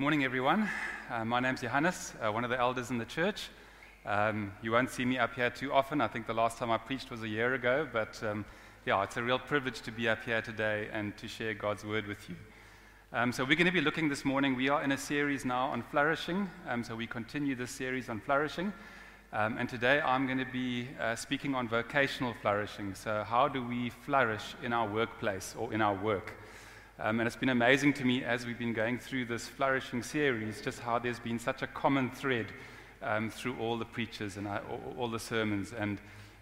Morning, everyone. Uh, my name's Johannes, uh, one of the elders in the church. Um, you won't see me up here too often. I think the last time I preached was a year ago, but um, yeah, it's a real privilege to be up here today and to share God's word with you. Um, so, we're going to be looking this morning. We are in a series now on flourishing. Um, so, we continue this series on flourishing. Um, and today I'm going to be uh, speaking on vocational flourishing. So, how do we flourish in our workplace or in our work? Um, and it's been amazing to me as we've been going through this flourishing series, just how there's been such a common thread um, through all the preachers and uh, all, all the sermons. And,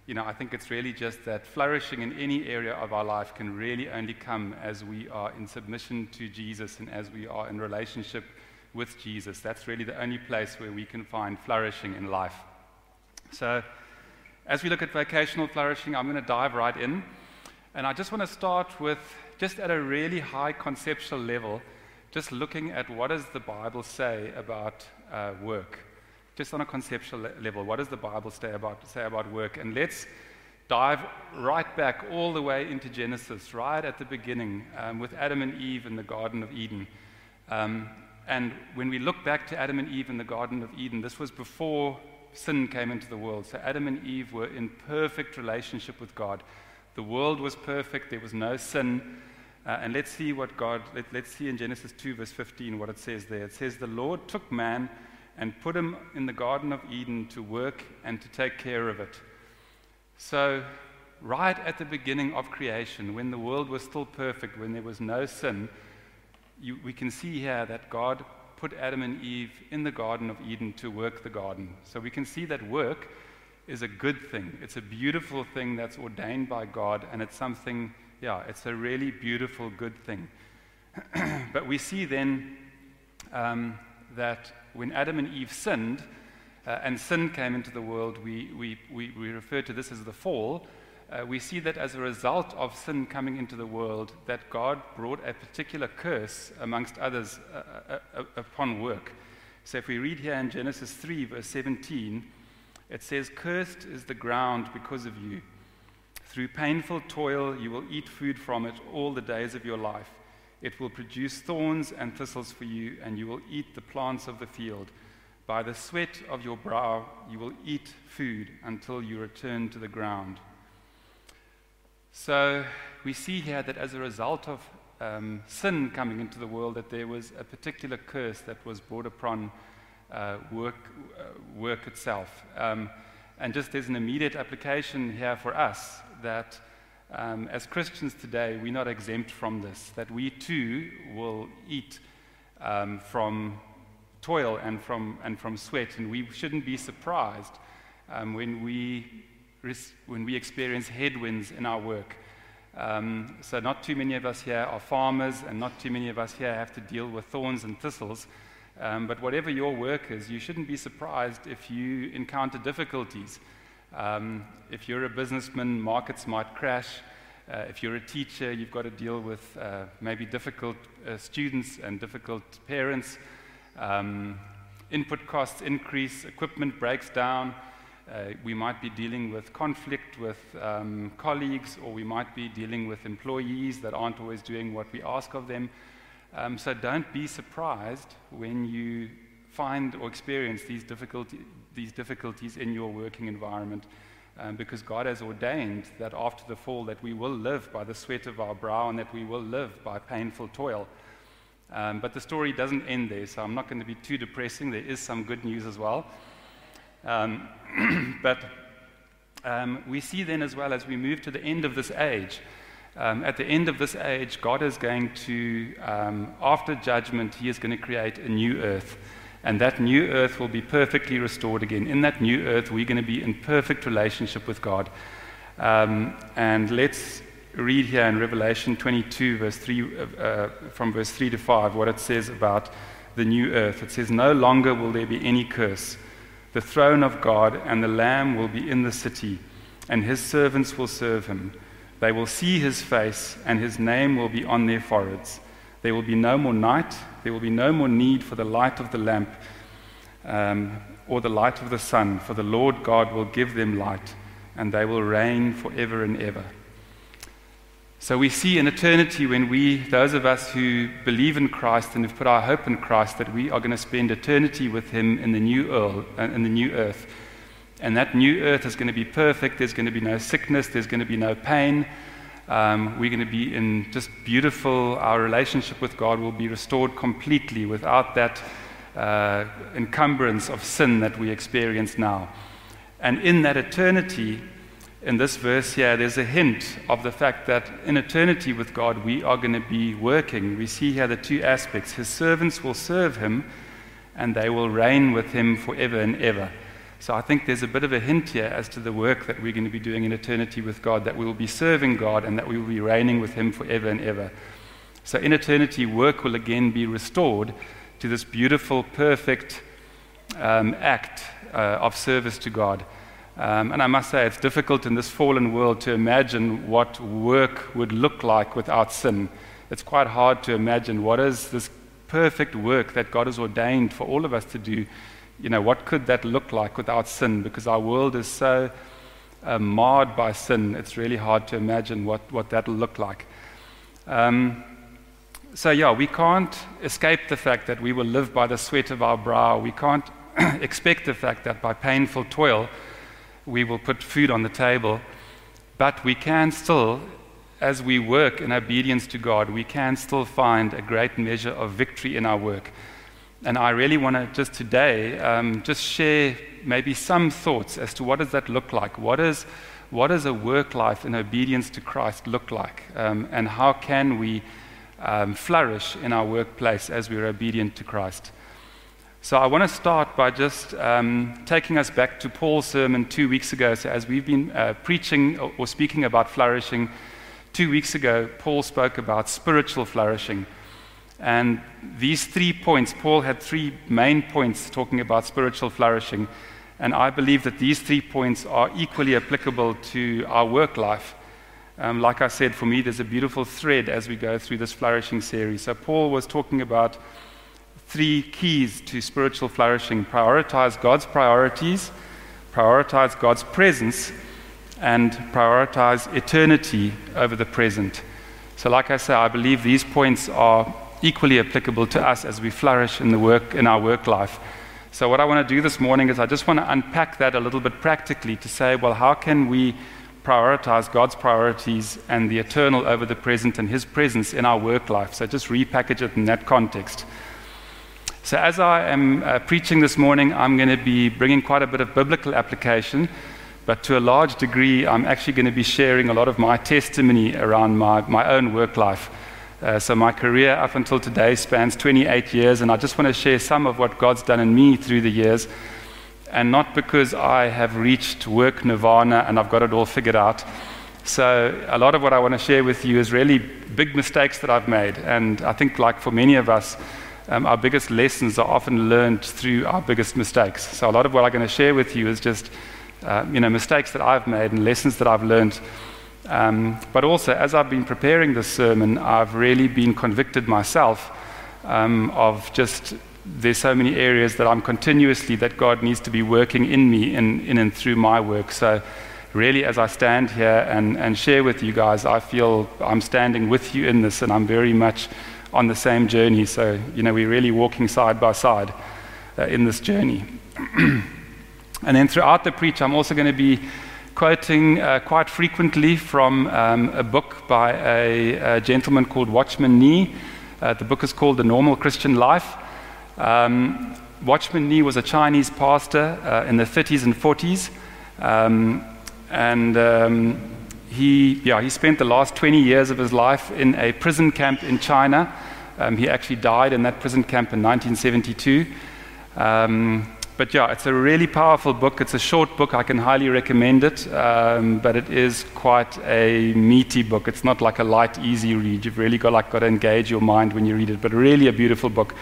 you know, I think it's really just that flourishing in any area of our life can really only come as we are in submission to Jesus and as we are in relationship with Jesus. That's really the only place where we can find flourishing in life. So, as we look at vocational flourishing, I'm going to dive right in. And I just want to start with just at a really high conceptual level, just looking at what does the Bible say about uh, work. Just on a conceptual le- level, what does the Bible say about, say about work? And let's dive right back all the way into Genesis, right at the beginning, um, with Adam and Eve in the Garden of Eden. Um, and when we look back to Adam and Eve in the Garden of Eden, this was before sin came into the world. So Adam and Eve were in perfect relationship with God. The world was perfect, there was no sin. Uh, and let's see what God, let, let's see in Genesis 2, verse 15, what it says there. It says, The Lord took man and put him in the Garden of Eden to work and to take care of it. So, right at the beginning of creation, when the world was still perfect, when there was no sin, you, we can see here that God put Adam and Eve in the Garden of Eden to work the garden. So we can see that work is a good thing. It's a beautiful thing that's ordained by God, and it's something, yeah, it's a really beautiful, good thing. but we see then um, that when Adam and Eve sinned, uh, and sin came into the world, we, we, we, we refer to this as the fall. Uh, we see that as a result of sin coming into the world, that God brought a particular curse, amongst others, uh, uh, uh upon work. So if we read here in Genesis 3, verse 17, it says, Cursed is the ground because of you. Through painful toil, you will eat food from it all the days of your life. It will produce thorns and thistles for you, and you will eat the plants of the field. By the sweat of your brow, you will eat food until you return to the ground. So we see here that as a result of um, sin coming into the world, that there was a particular curse that was brought upon uh, work, uh, work itself. Um, and just there's an immediate application here for us that um, as Christians today, we're not exempt from this, that we too will eat um, from toil and from, and from sweat, and we shouldn't be surprised um, when, we, when we experience headwinds in our work. Um, so, not too many of us here are farmers, and not too many of us here have to deal with thorns and thistles. Um, but whatever your work is, you shouldn't be surprised if you encounter difficulties. Um, if you're a businessman, markets might crash. Uh, if you're a teacher, you've got to deal with uh, maybe difficult uh, students and difficult parents. Um, input costs increase, equipment breaks down. Uh, we might be dealing with conflict with um, colleagues, or we might be dealing with employees that aren't always doing what we ask of them. Um, so don't be surprised when you find or experience these, difficulty, these difficulties in your working environment. Um, because God has ordained that after the fall that we will live by the sweat of our brow and that we will live by painful toil. Um, but the story doesn't end there, so I'm not going to be too depressing. There is some good news as well. Um, but um, we see then as well as we move to the end of this age, um, at the end of this age, God is going to, um, after judgment, He is going to create a new earth. And that new earth will be perfectly restored again. In that new earth, we're going to be in perfect relationship with God. Um, and let's read here in Revelation 22, verse 3, uh, from verse 3 to 5, what it says about the new earth. It says, No longer will there be any curse. The throne of God and the Lamb will be in the city, and his servants will serve him. They will see his face, and his name will be on their foreheads. There will be no more night. There will be no more need for the light of the lamp um, or the light of the sun, for the Lord God will give them light, and they will reign forever and ever. So we see in eternity when we, those of us who believe in Christ and have put our hope in Christ, that we are going to spend eternity with Him in the new earth, uh, in the new earth. And that new earth is going to be perfect. There's going to be no sickness. There's going to be no pain. Um, we're going to be in just beautiful. Our relationship with God will be restored completely without that uh, encumbrance of sin that we experience now. And in that eternity, in this verse here, there's a hint of the fact that in eternity with God, we are going to be working. We see here the two aspects. His servants will serve him, and they will reign with him forever and ever. So I think there's a bit of a hint here as to the work that we're going to be doing in eternity with God, that we will be serving God and that we will be reigning with him forever and ever. So in eternity, work will again be restored to this beautiful, perfect um, act uh, of service to God. Um, and I must say, it's difficult in this fallen world to imagine what work would look like without sin. It's quite hard to imagine what is this perfect work that God has ordained for all of us to do. You know, what could that look like without sin? Because our world is so uh, marred by sin, it's really hard to imagine what, what that'll look like. Um, so, yeah, we can't escape the fact that we will live by the sweat of our brow. We can't expect the fact that by painful toil, we will put food on the table, but we can still, as we work in obedience to God, we can still find a great measure of victory in our work. And I really want to just today um, just share maybe some thoughts as to what does that look like? What, is, what does a work life in obedience to Christ look like? Um, and how can we um, flourish in our workplace as we're obedient to Christ? So I want to start by just um, taking us back to Paul's sermon two weeks ago. So as we've been uh, preaching or, or speaking about flourishing, two weeks ago, Paul spoke about spiritual flourishing. And these three points, Paul had three main points talking about spiritual flourishing. And I believe that these three points are equally applicable to our work life. Um, like I said, for me, there's a beautiful thread as we go through this flourishing series. So, Paul was talking about three keys to spiritual flourishing prioritize God's priorities, prioritize God's presence, and prioritize eternity over the present. So, like I say, I believe these points are equally applicable to us as we flourish in, the work, in our work life. So, what I want to do this morning is I just want to unpack that a little bit practically to say, well, how can we prioritize God's priorities and the eternal over the present and His presence in our work life? So, just repackage it in that context. So, as I am uh, preaching this morning, I'm going to be bringing quite a bit of biblical application, but to a large degree, I'm actually going to be sharing a lot of my testimony around my, my own work life. Uh, so, my career up until today spans 28 years, and I just want to share some of what God's done in me through the years. And not because I have reached work nirvana and I've got it all figured out. So, a lot of what I want to share with you is really big mistakes that I've made. And I think, like for many of us, um, our biggest lessons are often learned through our biggest mistakes. So a lot of what I'm going to share with you is just, uh, you know, mistakes that I've made and lessons that I've learned. Um, but also, as I've been preparing this sermon, I've really been convicted myself um, of just there's so many areas that I'm continuously that God needs to be working in me in, in and through my work. So really, as I stand here and, and share with you guys, I feel I'm standing with you in this, and I'm very much on the same journey. So, you know, we're really walking side by side uh, in this journey. and then throughout the preach, I'm also going to be quoting uh, quite frequently from um, a book by a, a, gentleman called Watchman Nee. Uh, the book is called The Normal Christian Life. Um, Watchman Nee was a Chinese pastor uh, in the 30s and 40s. Um, and um, he, yeah, he spent the last 20 years of his life in a prison camp in China. Um, he actually died in that prison camp in 1972. Um, but yeah, it's a really powerful book. It's a short book. I can highly recommend it. Um, but it is quite a meaty book. It's not like a light, easy read. You've really got, like, got to engage your mind when you read it. But really a beautiful book.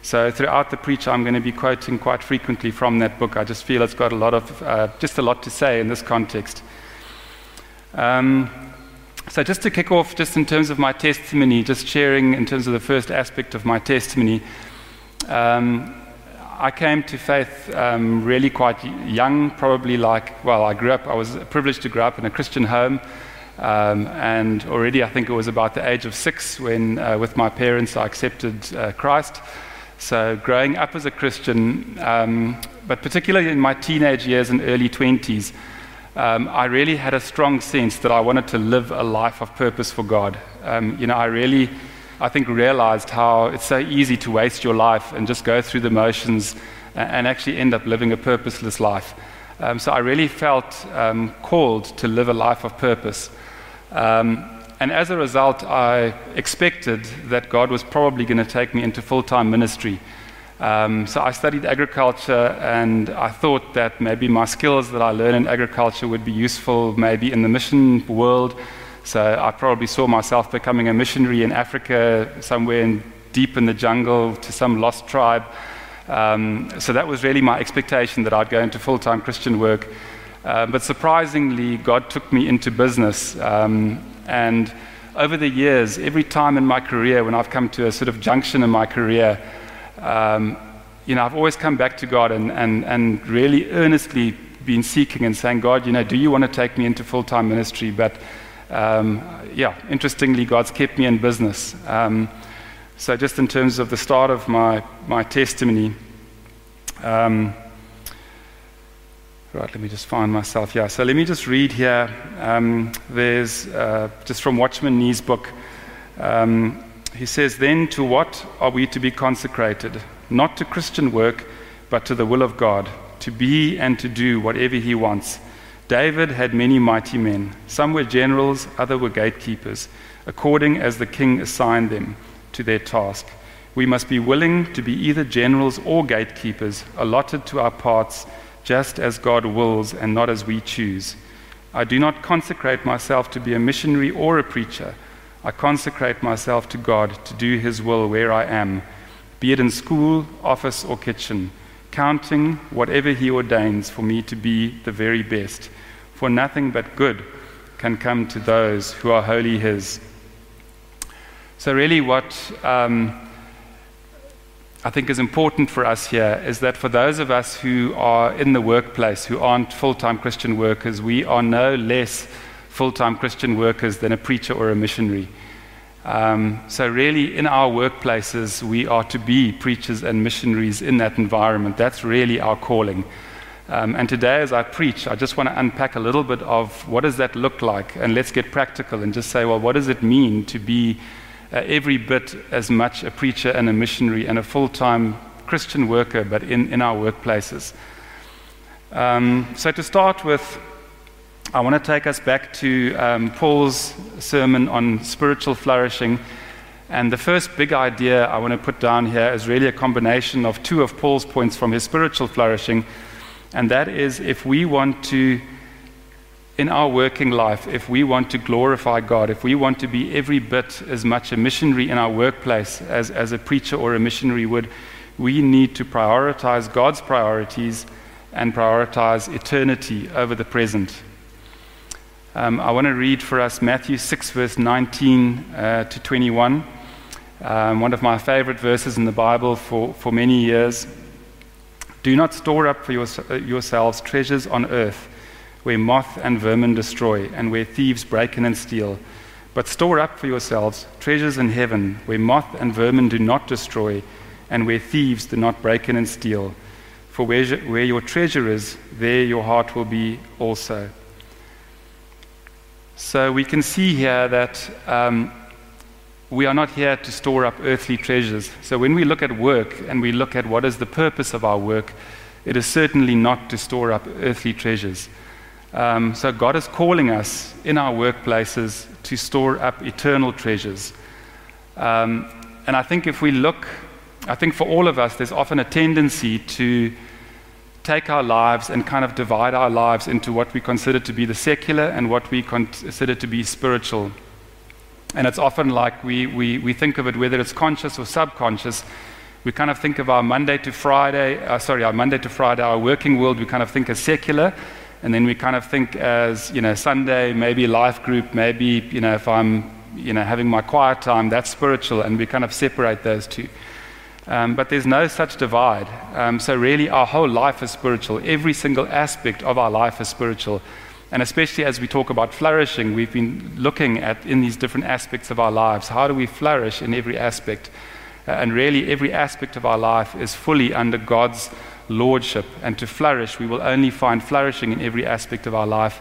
So throughout the preach, I'm going to be quoting quite frequently from that book. I just feel it's got a lot of, uh, just a lot to say in this context. Um, so, just to kick off, just in terms of my testimony, just sharing in terms of the first aspect of my testimony, um, I came to faith um, really quite young, probably like, well, I grew up, I was privileged to grow up in a Christian home. Um, and already, I think it was about the age of six when, uh, with my parents, I accepted uh, Christ. So, growing up as a Christian, um, but particularly in my teenage years and early 20s, um, I really had a strong sense that I wanted to live a life of purpose for God. Um, you know, I really, I think, realized how it's so easy to waste your life and just go through the motions and, actually end up living a purposeless life. Um, so I really felt um, called to live a life of purpose. Um, and as a result, I expected that God was probably going to take me into full time ministry. Um, so I studied agriculture, and I thought that maybe my skills that I learned in agriculture would be useful maybe in the mission world. So I probably saw myself becoming a missionary in Africa, somewhere in, deep in the jungle to some lost tribe. Um, so that was really my expectation that I'd go into full time Christian work. Uh, but surprisingly, God took me into business. Um, and over the years, every time in my career, when I've come to a sort of junction in my career, um, you know, I've always come back to God and, and, and really earnestly been seeking and saying, God, you know, do you want to take me into full time ministry? But um, yeah, interestingly, God's kept me in business. Um, so, just in terms of the start of my, my testimony, um, right, let me just find myself Yeah, So, let me just read here. Um, there's uh, just from Watchman Nee's book. Um, he says, Then to what are we to be consecrated? Not to Christian work, but to the will of God, to be and to do whatever he wants. David had many mighty men. Some were generals, others were gatekeepers, according as the king assigned them to their task. We must be willing to be either generals or gatekeepers, allotted to our parts, just as God wills and not as we choose. I do not consecrate myself to be a missionary or a preacher. I consecrate myself to God to do His will where I am, be it in school, office, or kitchen, counting whatever He ordains for me to be the very best. For nothing but good can come to those who are wholly His. So, really, what um, I think is important for us here is that for those of us who are in the workplace, who aren't full time Christian workers, we are no less full time Christian workers than a preacher or a missionary. Um, so, really, in our workplaces, we are to be preachers and missionaries in that environment. That's really our calling. Um, and today, as I preach, I just want to unpack a little bit of what does that look like, and let's get practical and just say, well, what does it mean to be uh, every bit as much a preacher and a missionary and a full time Christian worker, but in, in our workplaces. Um, so, to start with, I want to take us back to um, Paul's sermon on spiritual flourishing. And the first big idea I want to put down here is really a combination of two of Paul's points from his spiritual flourishing. And that is if we want to in our working life, if we want to glorify God, if we want to be every bit as much a missionary in our workplace as, as a preacher or a missionary would, we need to prioritize God's priorities and prioritize eternity over the present. Um, I want to read for us Matthew 6, verse 19 uh, to 21. Um, one of my favorite verses in the Bible for, for many years. Do not store up for your, yourselves treasures on earth where moth and vermin destroy, and where thieves break in and steal. But store up for yourselves treasures in heaven, where moth and vermin do not destroy, and where thieves do not break in and steal. For where, where your treasure is, there your heart will be also. So we can see here that um, we are not here to store up earthly treasures. So when we look at work and we look at what is the purpose of our work, it is certainly not to store up earthly treasures. Um, so God is calling us in our workplaces to store up eternal treasures. Um, and I think if we look, I think for all of us, there's often a tendency to take our lives and kind of divide our lives into what we consider to be the secular and what we consider to be spiritual. And it's often like we, we, we think of it, whether it's conscious or subconscious, we kind of think of our Monday to Friday, uh, sorry, our Monday to Friday, our working world, we kind of think as secular, and then we kind of think as, you know, Sunday, maybe life group, maybe, you know, if I'm, you know, having my quiet time, that's spiritual, and we kind of separate those two. Um, but there's no such divide. Um, so, really, our whole life is spiritual. Every single aspect of our life is spiritual. And especially as we talk about flourishing, we've been looking at in these different aspects of our lives how do we flourish in every aspect? Uh, and really, every aspect of our life is fully under God's lordship. And to flourish, we will only find flourishing in every aspect of our life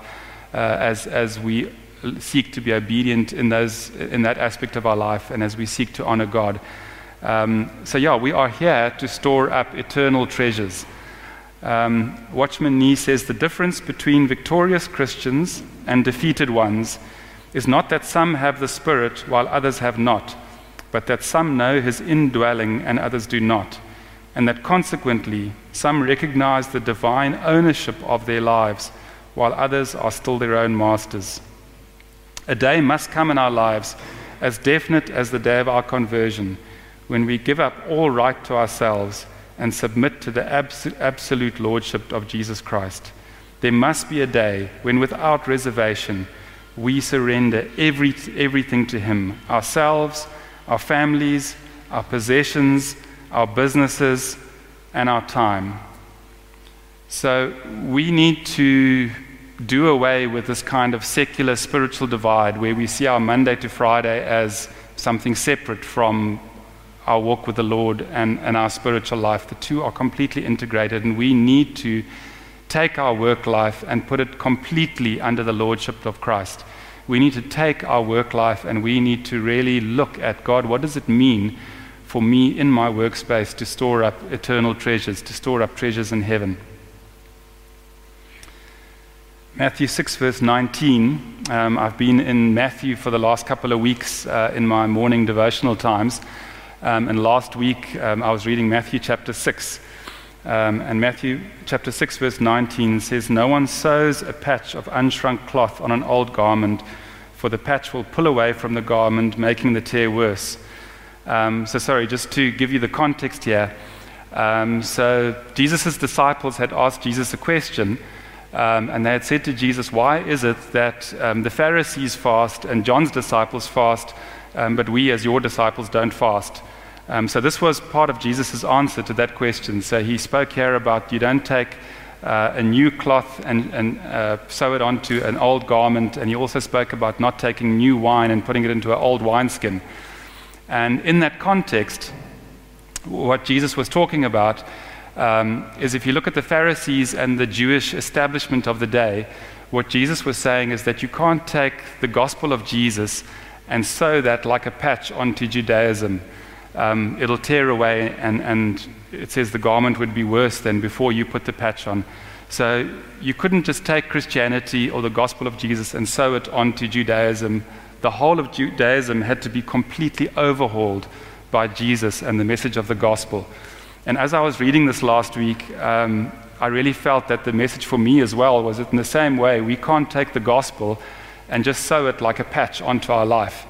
uh, as, as we seek to be obedient in, those, in that aspect of our life and as we seek to honor God. Um, so, yeah, we are here to store up eternal treasures. Um, Watchman Nee says the difference between victorious Christians and defeated ones is not that some have the Spirit while others have not, but that some know His indwelling and others do not, and that consequently some recognize the divine ownership of their lives while others are still their own masters. A day must come in our lives as definite as the day of our conversion when we give up all right to ourselves and submit to the abs- absolute lordship of Jesus Christ. There must be a day when, without reservation, we surrender every, everything to Him ourselves, our families, our possessions, our businesses, and our time. So we need to do away with this kind of secular spiritual divide where we see our Monday to Friday as something separate from our walk with the Lord and, and our spiritual life. The two are completely integrated, and we need to take our work life and put it completely under the Lordship of Christ. We need to take our work life and we need to really look at God. What does it mean for me in my workspace to store up eternal treasures, to store up treasures in heaven? Matthew 6, verse 19. Um, I've been in Matthew for the last couple of weeks uh, in my morning devotional times. Um, and last week um, I was reading Matthew chapter 6. Um, and Matthew chapter 6, verse 19 says, No one sews a patch of unshrunk cloth on an old garment, for the patch will pull away from the garment, making the tear worse. Um, so, sorry, just to give you the context here. Um, so, Jesus' disciples had asked Jesus a question. Um, and they had said to Jesus, Why is it that um, the Pharisees fast and John's disciples fast, um, but we as your disciples don't fast? Um, so this was part of Jesus' answer to that question. So he spoke here about you don't take uh, a new cloth and, and uh, sew it onto an old garment. And he also spoke about not taking new wine and putting it into an old wineskin. And in that context, what Jesus was talking about um, is if you look at the Pharisees and the Jewish establishment of the day, what Jesus was saying is that you can't take the gospel of Jesus and sew that like a patch onto Judaism um, it'll tear away, and, and it says the garment would be worse than before you put the patch on. So you couldn't just take Christianity or the gospel of Jesus and sew it onto Judaism. The whole of Judaism had to be completely overhauled by Jesus and the message of the gospel. And as I was reading this last week, um, I really felt that the message for me as well was that in the same way, we can't take the gospel and just sew it like a patch onto our life.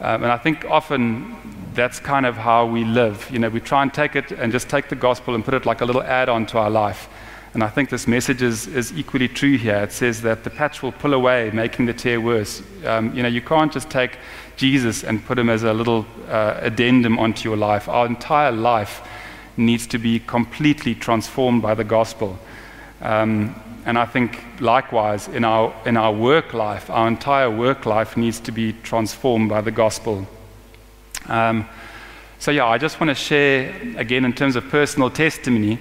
Um, and I think often that's kind of how we live. You know, we try and take it and just take the gospel and put it like a little add on to our life. And I think this message is, is equally true here. It says that the patch will pull away, making the tear worse. Um, you know, you can't just take Jesus and put him as a little uh, addendum onto your life. Our entire life needs to be completely transformed by the gospel. Um, and I think likewise in our, in our work life, our entire work life needs to be transformed by the gospel. Um, so, yeah, I just want to share, again, in terms of personal testimony,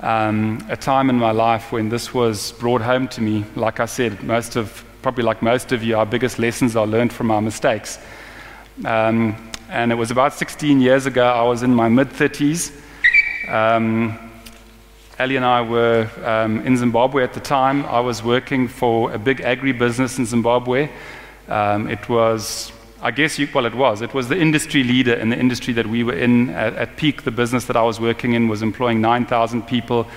um, a time in my life when this was brought home to me. Like I said, most of, probably like most of you, our biggest lessons are learned from our mistakes. Um, and it was about 16 years ago, I was in my mid 30s. Um, Ali and I were um, in Zimbabwe at the time. I was working for a big agri business in Zimbabwe. Um, it was I guess, you, well, it was. It was the industry leader in the industry that we were in. At, at peak, the business that I was working in was employing 9,000 people.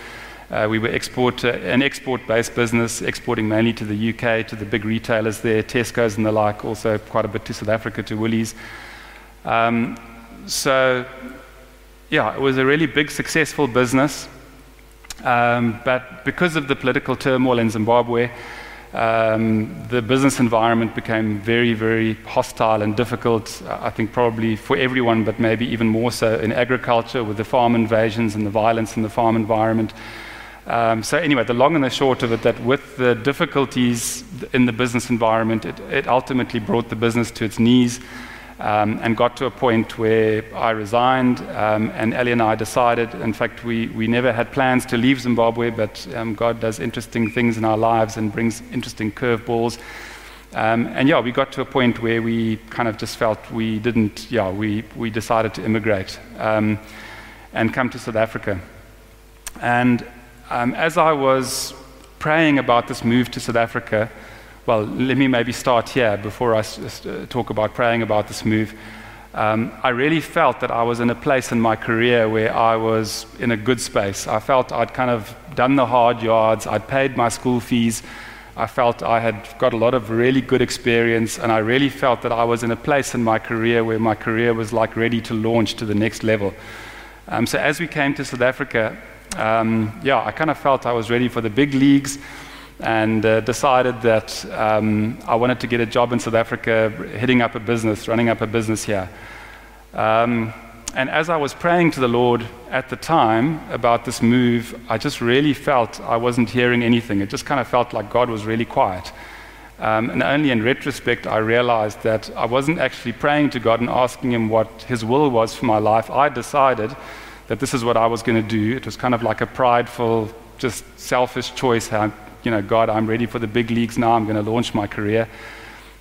Uh, we were export, uh, an export-based business, exporting mainly to the UK, to the big retailers there, Tesco's and the like, also quite a bit to South Africa, to Woolies. Um, so, yeah, it was a really big, successful business. Um, but because of the political turmoil in Zimbabwe, um, the business environment became very, very hostile and difficult, I think probably for everyone, but maybe even more so in agriculture with the farm invasions and the violence in the farm environment. Um, so anyway, the long and the short of it, that with the difficulties in the business environment, it, it ultimately brought the business to its knees um, and got to a point where I resigned, um, and Ellie and I decided, in fact, we, we never had plans to leave Zimbabwe, but um, God does interesting things in our lives and brings interesting curveballs. Um, and yeah, we got to a point where we kind of just felt we didn't, yeah, we, we decided to immigrate um, and come to South Africa. And um, as I was praying about this move to South Africa, well, let me maybe start here before I uh, talk about praying about this move. Um, I really felt that I was in a place in my career where I was in a good space. I felt I'd kind of done the hard yards, I'd paid my school fees, I felt I had got a lot of really good experience, and I really felt that I was in a place in my career where my career was like ready to launch to the next level. Um, so as we came to South Africa, um, yeah, I kind of felt I was ready for the big leagues and uh, decided that um, I wanted to get a job in South Africa, heading up a business, running up a business here. Um, and as I was praying to the Lord at the time about this move, I just really felt I wasn't hearing anything. It just kind of felt like God was really quiet. Um, and only in retrospect, I realized that I wasn't actually praying to God and asking Him what His will was for my life. I decided that this is what I was going to do. It was kind of like a prideful, just selfish choice. How, you know, God, I'm ready for the big leagues now. I'm going to launch my career.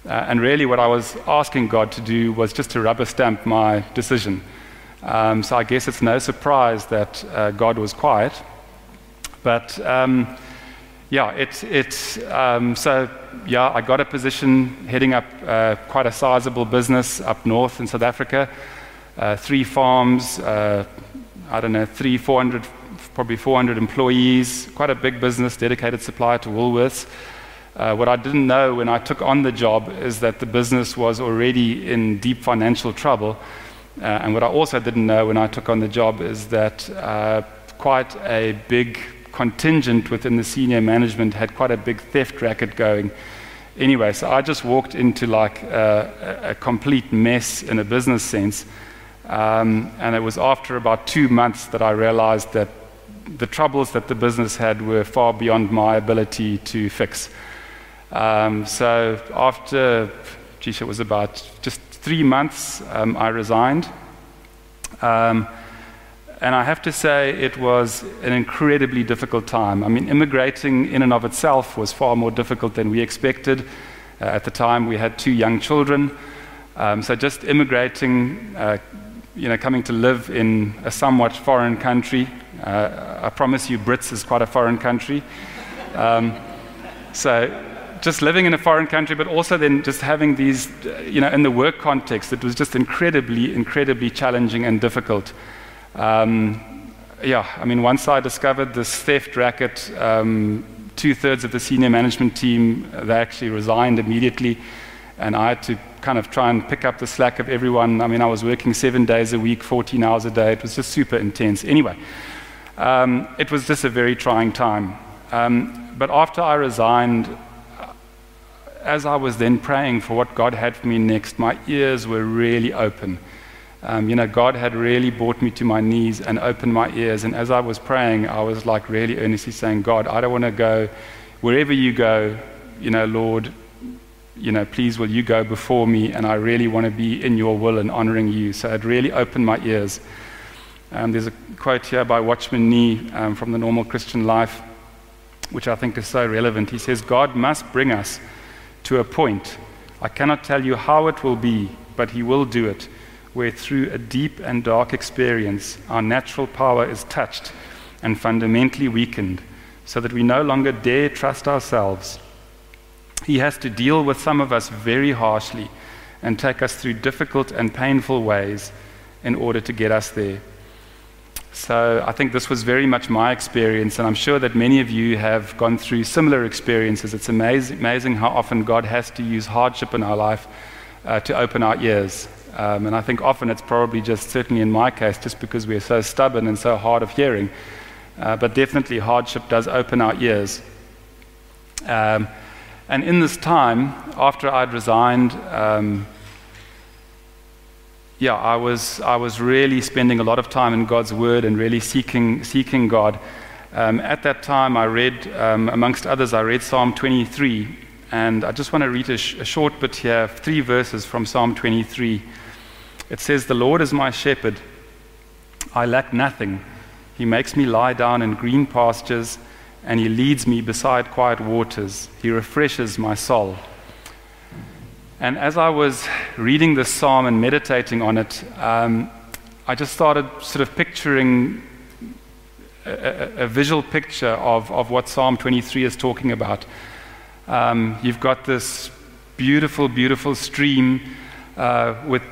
Uh, and really, what I was asking God to do was just to rubber stamp my decision. Um, so I guess it's no surprise that uh, God was quiet. But um, yeah, it's it, um, so yeah, I got a position heading up uh, quite a sizable business up north in South Africa. Uh, three farms, uh, I don't know, three, 400, probably 400 employees, quite a big business, dedicated supplier to Woolworths. Uh, what I didn't know when I took on the job is that the business was already in deep financial trouble. Uh, and what I also didn't know when I took on the job is that uh, quite a big contingent within the senior management had quite a big theft racket going. Anyway, so I just walked into like a, a complete mess in a business sense. Um, and it was after about two months that I realized that the troubles that the business had were far beyond my ability to fix. Um, so after, geez, it was about just three months, um, I resigned. Um, and I have to say, it was an incredibly difficult time. I mean, immigrating in and of itself was far more difficult than we expected. Uh, at the time, we had two young children. Um, so just immigrating, uh, you know, coming to live in a somewhat foreign country. Uh, I promise you, Brits is quite a foreign country. Um, so just living in a foreign country, but also then just having these, you know, in the work context, it was just incredibly, incredibly challenging and difficult. Um, yeah, I mean, once I discovered this theft racket, um, two thirds of the senior management team, they actually resigned immediately, and I had to kind of try and pick up the slack of everyone. I mean, I was working seven days a week, 14 hours a day. It was just super intense. Anyway, um, it was just a very trying time. Um, but after I resigned, as I was then praying for what God had for me next, my ears were really open. Um, you know, God had really brought me to my knees and opened my ears. And as I was praying, I was like really earnestly saying, God, I don't want to go wherever you go, you know, Lord, you know, please will you go before me? And I really want to be in your will and honoring you. So it really opened my ears. Um, there's a quote here by Watchman Nee um, from the Normal Christian Life, which I think is so relevant. He says, God must bring us to a point. I cannot tell you how it will be, but He will do it, where through a deep and dark experience, our natural power is touched and fundamentally weakened, so that we no longer dare trust ourselves. He has to deal with some of us very harshly and take us through difficult and painful ways in order to get us there. So I think this was very much my experience, and I'm sure that many of you have gone through similar experiences. It's amazing, amazing how often God has to use hardship in our life uh, to open our ears. Um, and I think often it's probably just, certainly in my case, just because we're so stubborn and so hard of hearing. Uh, but definitely, hardship does open our ears. Um, and in this time, after I'd resigned, um, yeah, I was, I was really spending a lot of time in God's Word and really seeking, seeking God. Um, at that time, I read, um, amongst others, I read Psalm 23. And I just want to read a, sh- a short bit here, three verses from Psalm 23. It says, The Lord is my shepherd. I lack nothing. He makes me lie down in green pastures, and He leads me beside quiet waters. He refreshes my soul. And as I was reading this psalm and meditating on it, um, I just started sort of picturing a, a, visual picture of, of what Psalm 23 is talking about. Um, you've got this beautiful, beautiful stream uh, with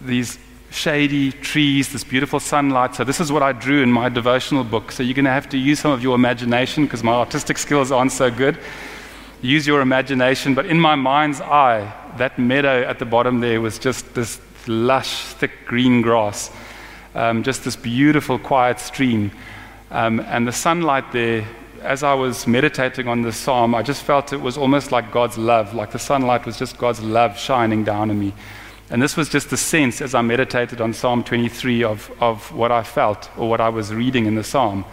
these shady trees, this beautiful sunlight. So, this is what I drew in my devotional book. So, you're going to have to use some of your imagination because my artistic skills aren't so good. Use your imagination. But in my mind's eye, that meadow at the bottom there was just this lush, thick green grass, um, just this beautiful, quiet stream. Um, and the sunlight there, as I was meditating on this psalm, I just felt it was almost like God's love, like the sunlight was just God's love shining down on me. And this was just the sense as I meditated on Psalm 23 of, of what I felt or what I was reading in the psalm.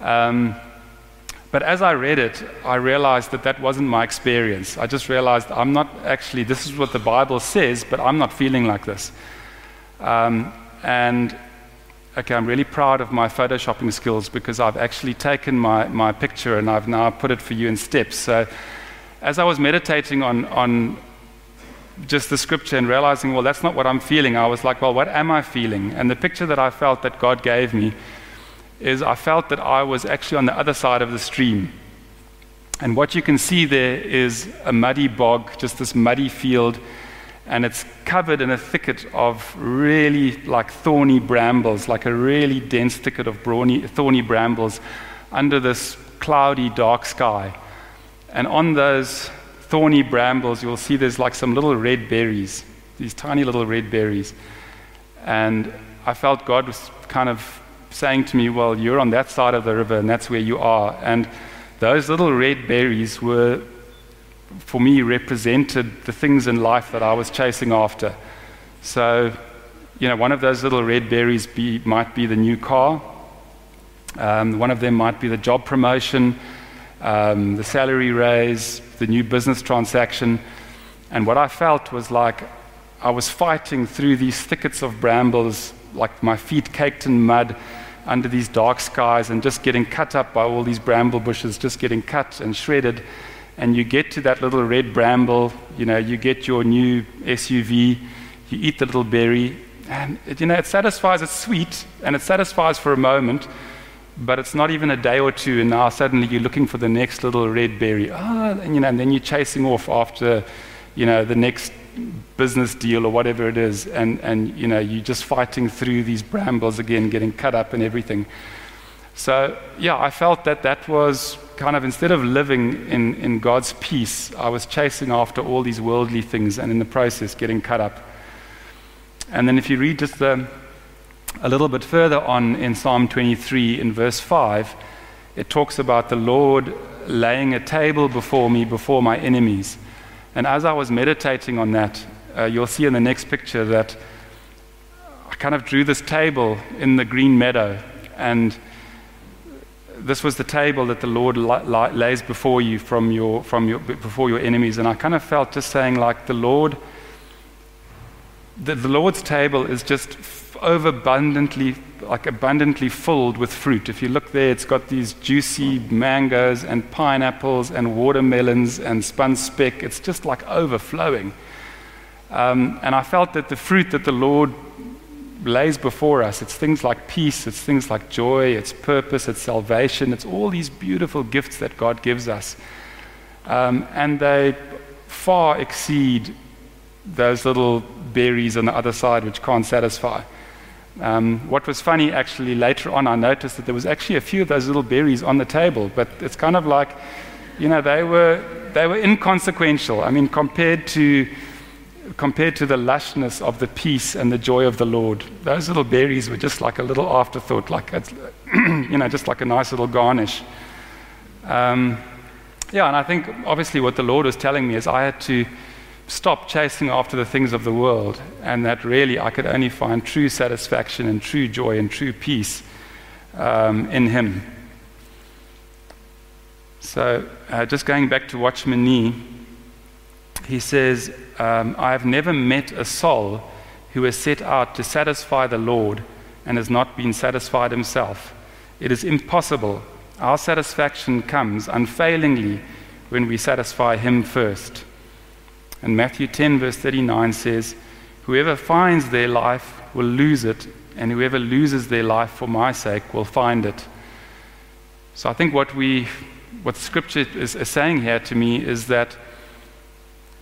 Um, but as I read it, I realized that that wasn't my experience. I just realized I'm not actually, this is what the Bible says, but I'm not feeling like this. Um, and okay, I'm really proud of my photoshopping skills because I've actually taken my, my picture and I've now put it for you in steps. So as I was meditating on, on just the scripture and realizing, well, that's not what I'm feeling, I was like, well, what am I feeling? And the picture that I felt that God gave me is I felt that I was actually on the other side of the stream. And what you can see there is a muddy bog, just this muddy field, and it's covered in a thicket of really like thorny brambles, like a really dense thicket of brawny, thorny brambles under this cloudy, dark sky. And on those thorny brambles, you'll see there's like some little red berries, these tiny little red berries. And I felt God was kind of saying to me, Well, you're on that side of the river, and that's where you are. And those little red berries were, for me, represented the things in life that I was chasing after. So, you know, one of those little red berries be, might be the new car, um, one of them might be the job promotion, um, the salary raise, the new business transaction. And what I felt was like I was fighting through these thickets of brambles, like my feet caked in mud under these dark skies, and just getting cut up by all these bramble bushes, just getting cut and shredded. And you get to that little red bramble, you know, you get your new SUV, you eat the little berry, and it, you know, it satisfies, it's sweet, and it satisfies for a moment but it's not even a day or two, and now suddenly you're looking for the next little red berry. Oh, and, you know, and then you're chasing off after, you know, the next business deal or whatever it is, and, and you know, you're just fighting through these brambles again, getting cut up and everything. So, yeah, I felt that that was kind of instead of living in, in God's peace, I was chasing after all these worldly things and in the process getting cut up. And then if you read just the a little bit further on in Psalm 23, in verse 5, it talks about the Lord laying a table before me, before my enemies. And as I was meditating on that, uh, you'll see in the next picture that I kind of drew this table in the green meadow. And this was the table that the Lord lays before you from your, from your, before your enemies. And I kind of felt just saying, like, the Lord, the, the Lord's table is just overabundantly, like abundantly filled with fruit. If you look there, it's got these juicy mangoes and pineapples and watermelons and spanspek. It's just like overflowing. Um, and I felt that the fruit that the Lord lays before us, it's things like peace, it's things like joy, it's purpose, it's salvation, it's all these beautiful gifts that God gives us. Um, and they far exceed those little berries on the other side which can't satisfy. Um, what was funny, actually, later on, I noticed that there was actually a few of those little berries on the table, but it's kind of like, you know, they were, they were inconsequential. I mean, compared to, compared to the lushness of the peace and the joy of the Lord, those little berries were just like a little afterthought, like, you know, just like a nice little garnish. Um, yeah, and I think obviously what the Lord was telling me is I had to stop chasing after the things of the world, and that really I could only find true satisfaction and true joy and true peace um, in Him. So, uh, just going back to Watchman Nee, he says, um, I have never met a soul who has set out to satisfy the Lord and has not been satisfied himself. It is impossible. Our satisfaction comes unfailingly when we satisfy him first. And Matthew 10, verse 39 says, Whoever finds their life will lose it, and whoever loses their life for my sake will find it. So I think what we what Scripture is, saying here to me is that,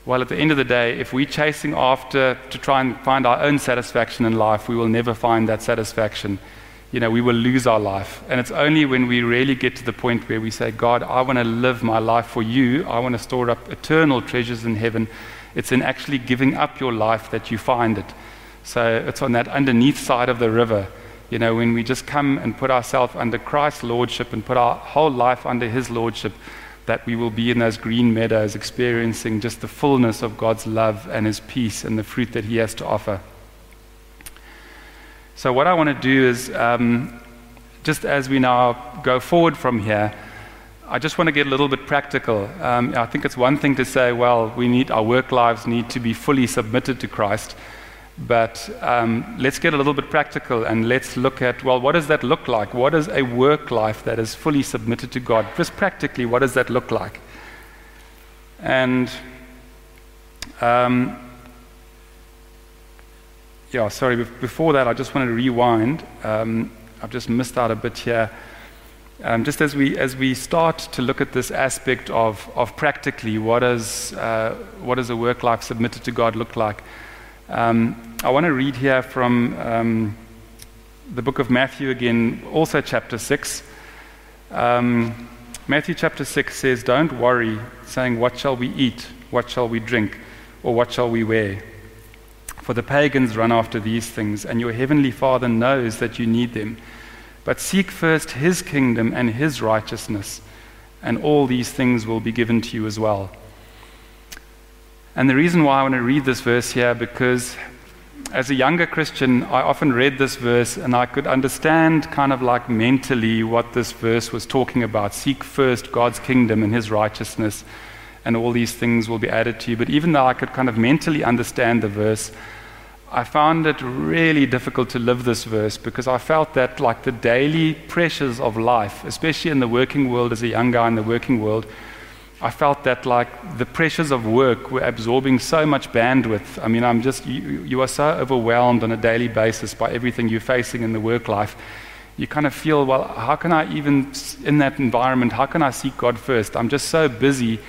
well, at the end of the day, if we're chasing after to try and find our own satisfaction in life, we will never find that satisfaction. You know, we will lose our life. And it's only when we really get to the point where we say, God, I want to live my life for you, I want to store up eternal treasures in heaven. It's in actually giving up your life that you find it. So it's on that underneath side of the river you know, when we just come and put ourselves under Christ's lordship and put our whole life under his lordship, that we will be in those green meadows experiencing just the fullness of God's love and his peace and the fruit that he has to offer. So, what I want to do is, um, just as we now go forward from here, I just want to get a little bit practical. Um, I think it's one thing to say, well, we need our work lives need to be fully submitted to Christ. But um, let's get a little bit practical and let's look at well, what does that look like? What is a work life that is fully submitted to God? Just practically, what does that look like? And um, yeah, sorry, before that, I just wanted to rewind. Um, I've just missed out a bit here. Um, just as we, as we start to look at this aspect of, of practically what, is, uh, what does a work life submitted to God look like? Um, I want to read here from um, the book of Matthew again, also chapter 6. Um, Matthew chapter 6 says, Don't worry, saying, What shall we eat? What shall we drink? Or what shall we wear? For the pagans run after these things, and your heavenly Father knows that you need them. But seek first his kingdom and his righteousness, and all these things will be given to you as well. And the reason why I want to read this verse here, because as a younger Christian, I often read this verse and I could understand kind of like mentally what this verse was talking about. Seek first God's kingdom and his righteousness, and all these things will be added to you. But even though I could kind of mentally understand the verse, I found it really difficult to live this verse because I felt that, like the daily pressures of life, especially in the working world as a young guy in the working world, I felt that like the pressures of work were absorbing so much bandwidth. I mean, I'm just, you, you, are so overwhelmed on a daily basis by everything you're facing in the work life. You kind of feel, well, how can I even, in that environment, how can I seek God first? I'm just so busy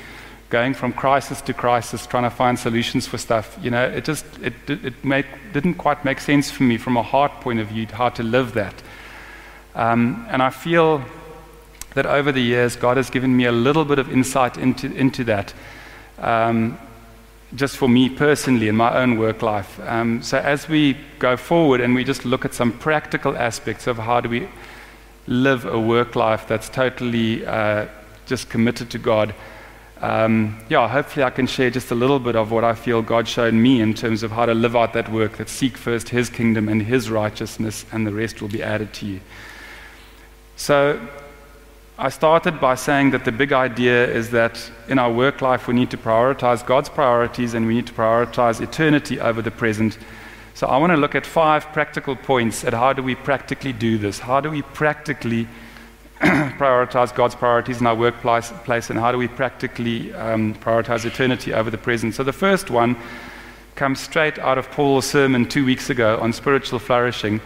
going from crisis to crisis, trying to find solutions for stuff. You know, it just, it, it make, didn't quite make sense for me from a heart point of view, how to live that. Um, and I feel that over the years, God has given me a little bit of insight into, into that, um, just for me personally in my own work life. Um, so as we go forward and we just look at some practical aspects of how do we live a work life that's totally uh, just committed to God. Um, yeah, hopefully I can share just a little bit of what I feel God showed me in terms of how to live out that work, that seek first His kingdom and His righteousness, and the rest will be added to you. So, I started by saying that the big idea is that in our work life we need to prioritize God's priorities and we need to prioritize eternity over the present. So I want to look at five practical points at how do we practically do this? How do we practically prioritize God's priorities in our workplace place, and how do we practically um, prioritize eternity over the present? So the first one comes straight out of Paul's sermon two weeks ago on spiritual flourishing,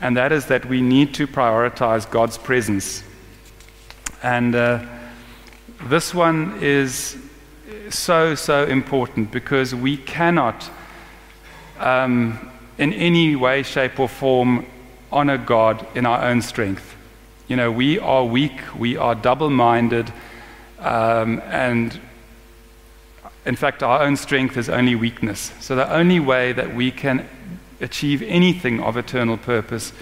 and that is that we need to prioritize God's presence. And uh, this one is so, so important because we cannot, um, in any way, shape, or form, honor God in our own strength. You know, we are weak, we are double minded, um, and in fact, our own strength is only weakness. So the only way that we can achieve anything of eternal purpose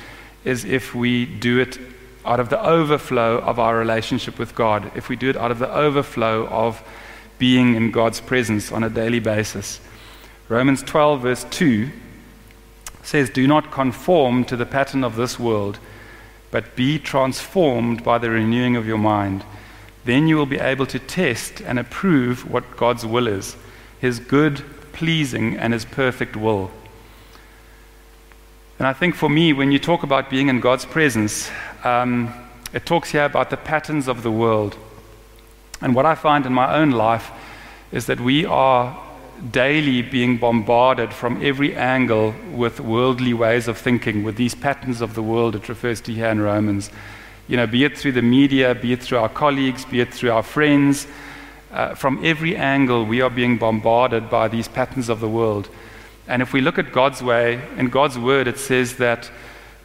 is if we do it out of the overflow of our relationship with God, if we do it out of the overflow of being in God's presence on a daily basis. Romans 12, verse 2 says, Do not conform to the pattern of this world, but be transformed by the renewing of your mind. then you will be able to test and approve what God's will is His good, pleasing, and His perfect will. And I think for me, when you talk about being in God's presence, um, it talks here about the patterns of the world. And what I find in my own life is that we are daily being bombarded from every angle with worldly ways of thinking, with these patterns of the world it refers to here in Romans. You know, be it through the media, be it through our colleagues, be it through our friends, uh, from every angle we are being bombarded by these patterns of the world. And if we look at God's way, in God's word, it says that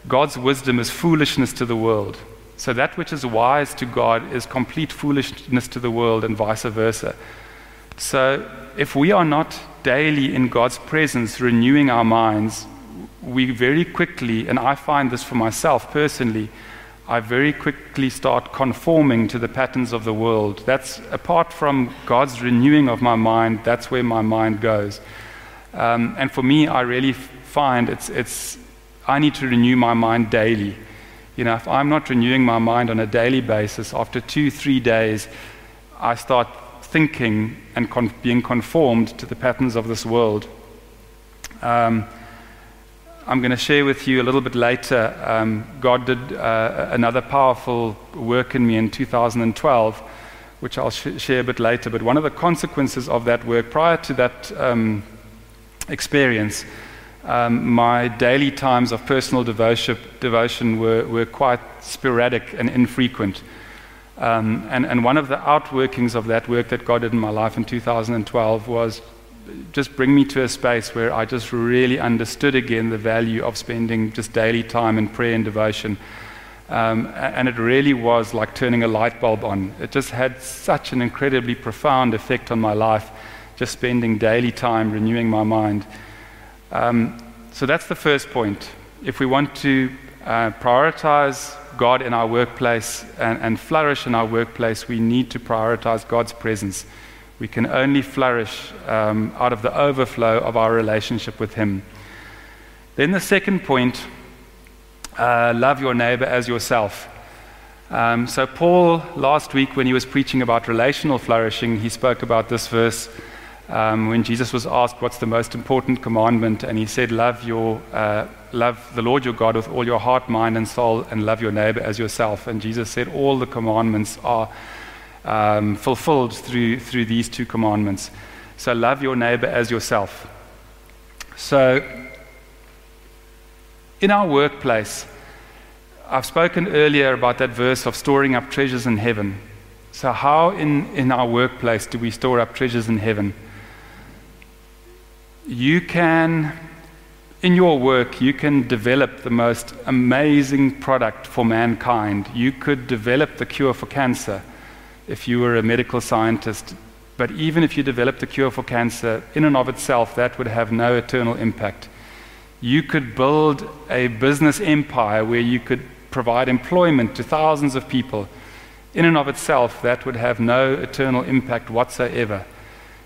God's wisdom is foolishness to the world. So that which is wise to God is complete foolishness to the world, and vice versa. So if we are not daily in God's presence, renewing our minds, we very quickly, and I find this for myself personally, I very quickly start conforming to the patterns of the world. That's apart from God's renewing of my mind, that's where my mind goes. Um, and for me, I really find it's, it's, I need to renew my mind daily. You know, if I'm not renewing my mind on a daily basis, after two, three days, I start thinking and con- being conformed to the patterns of this world. Um, I'm going to share with you a little bit later. Um, God did uh, another powerful work in me in 2012, which I'll sh- share a bit later. But one of the consequences of that work, prior to that um, experience, um, my daily times of personal devotion, were, were quite sporadic and infrequent. Um, and, and one of the outworkings of that work that God did in my life in 2012 was just bring me to a space where I just really understood again the value of spending just daily time in prayer and devotion. Um, and it really was like turning a light bulb on. It just had such an incredibly profound effect on my life, just spending daily time renewing my mind. Um, so that's the first point. If we want to uh, prioritize God in our workplace and, and flourish in our workplace, we need to prioritize God's presence. We can only flourish um, out of the overflow of our relationship with Him. Then the second point uh, love your neighbor as yourself. Um, so, Paul, last week when he was preaching about relational flourishing, he spoke about this verse um, when Jesus was asked, What's the most important commandment? And he said, Love your uh, love the Lord your God with all your heart, mind, and soul, and love your neighbor as yourself. And Jesus said all the commandments are um, fulfilled through, through these two commandments. So love your neighbor as yourself. So, in our workplace, I've spoken earlier about that verse of storing up treasures in heaven. So, how in, in our workplace do we store up treasures in heaven? You can in your work, you can develop the most amazing product for mankind. You could develop the cure for cancer if you were a medical scientist. But even if you developed the cure for cancer, in and of itself, that would have no eternal impact. You could build a business empire where you could provide employment to thousands of people. In and of itself, that would have no eternal impact whatsoever.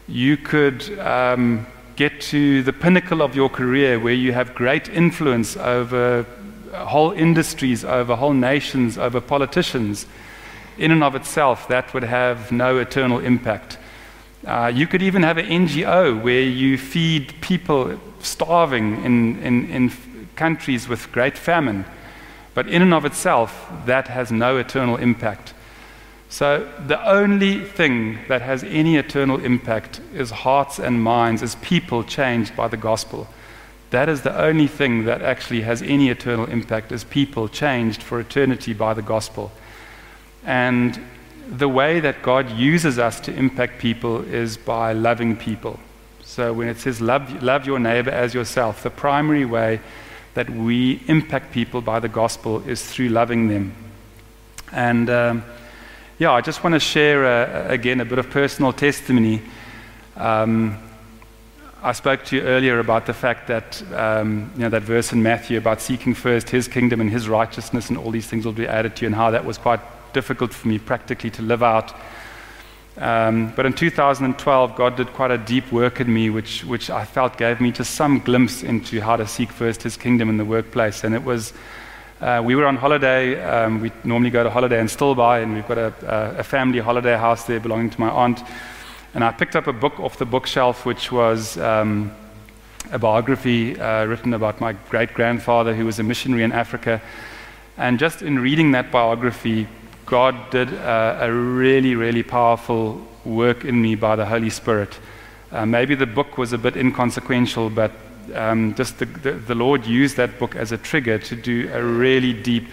You could um, get to the pinnacle of your career where you have great influence over whole industries, over whole nations, over politicians, in and of itself, that would have no eternal impact. Uh, you could even have an NGO where you feed people starving in, in, in countries with great famine. But in and of itself, that has no eternal impact. So, the only thing that has any eternal impact is hearts and minds, is people changed by the gospel. That is the only thing that actually has any eternal impact, is people changed for eternity by the gospel. And the way that God uses us to impact people is by loving people. So, when it says love, love your neighbor as yourself, the primary way that we impact people by the gospel is through loving them. And um, yeah, I just want to share uh, again a bit of personal testimony. Um, I spoke to you earlier about the fact that um, you know that verse in Matthew about seeking first His kingdom and His righteousness, and all these things will be added to you, and how that was quite difficult for me practically to live out. Um, but in 2012, God did quite a deep work in me, which, which I felt gave me just some glimpse into how to seek first His kingdom in the workplace. And it was Uh, we were on holiday. Um, we normally go to holiday in Stilbaai, and we've got a, a, a, family holiday house there belonging to my aunt. And I picked up a book off the bookshelf, which was um, a biography uh, written about my great grandfather, who was a missionary in Africa. And just in reading that biography, God did uh, a really, really powerful work in me by the Holy Spirit. Uh, maybe the book was a bit inconsequential, but um, just the, the, the, Lord used that book as a trigger to do a really deep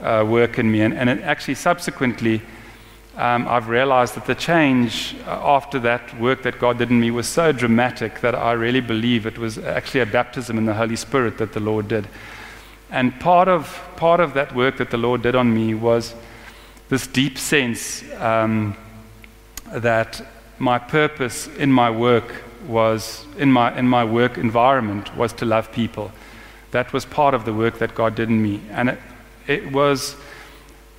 uh, work in me. And, and it actually, subsequently, um, I've realized that the change uh, after that work that God did in me was so dramatic that I really believe it was actually a baptism in the Holy Spirit that the Lord did. And part of, part of that work that the Lord did on me was this deep sense um, that my purpose in my work was, in my, in my work environment, was to love people. That was part of the work that God did in me. And it, it was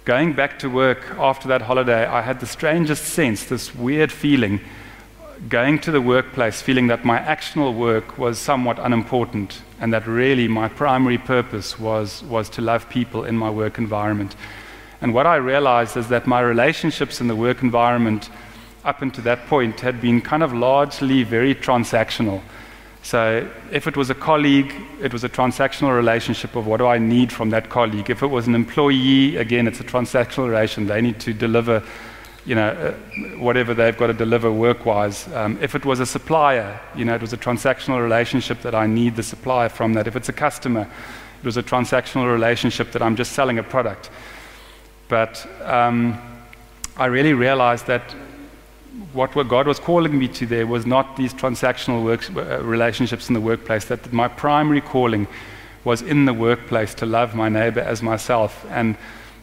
going back to work after that holiday, I had the strangest sense, this weird feeling, going to the workplace, feeling that my actional work was somewhat unimportant and that really my primary purpose was, was to love people in my work environment. And what I realized is that my relationships in the work environment up until that point had been kind of largely very transactional. So if it was a colleague, it was a transactional relationship of what do I need from that colleague. If it was an employee, again, it's a transactional relation. They need to deliver, you know, uh, whatever they've got to deliver work-wise. Um, if it was a supplier, you know, it was a transactional relationship that I need the supplier from that. If it's a customer, it was a transactional relationship that I'm just selling a product. But um, I really realized that what God was calling me to there was not these transactional work, uh, relationships in the workplace, that my primary calling was in the workplace to love my neighbor as myself. And